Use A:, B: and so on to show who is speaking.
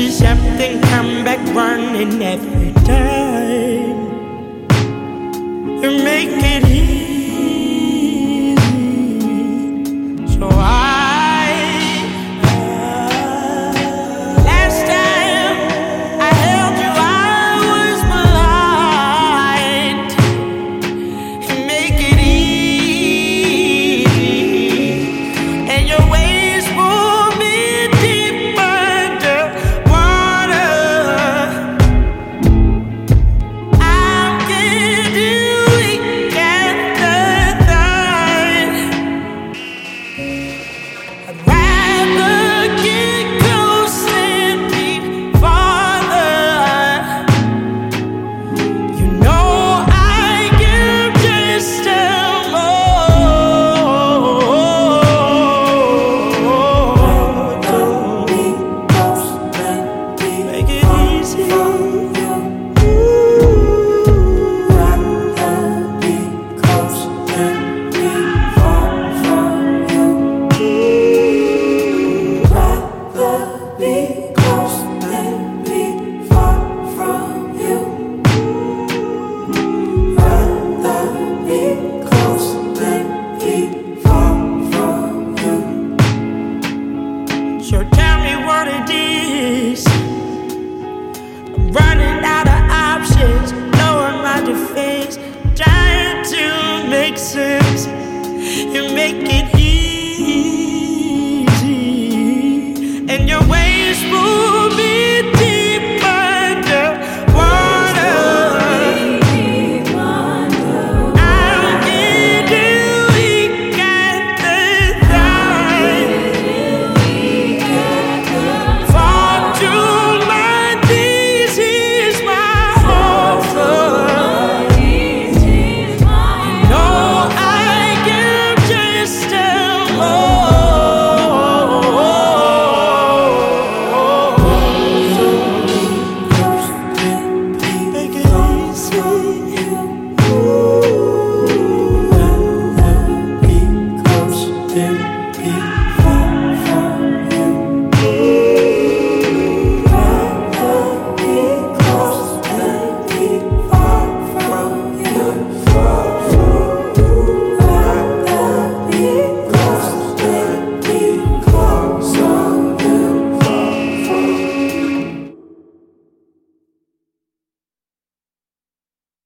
A: ease up, come back running every time. make it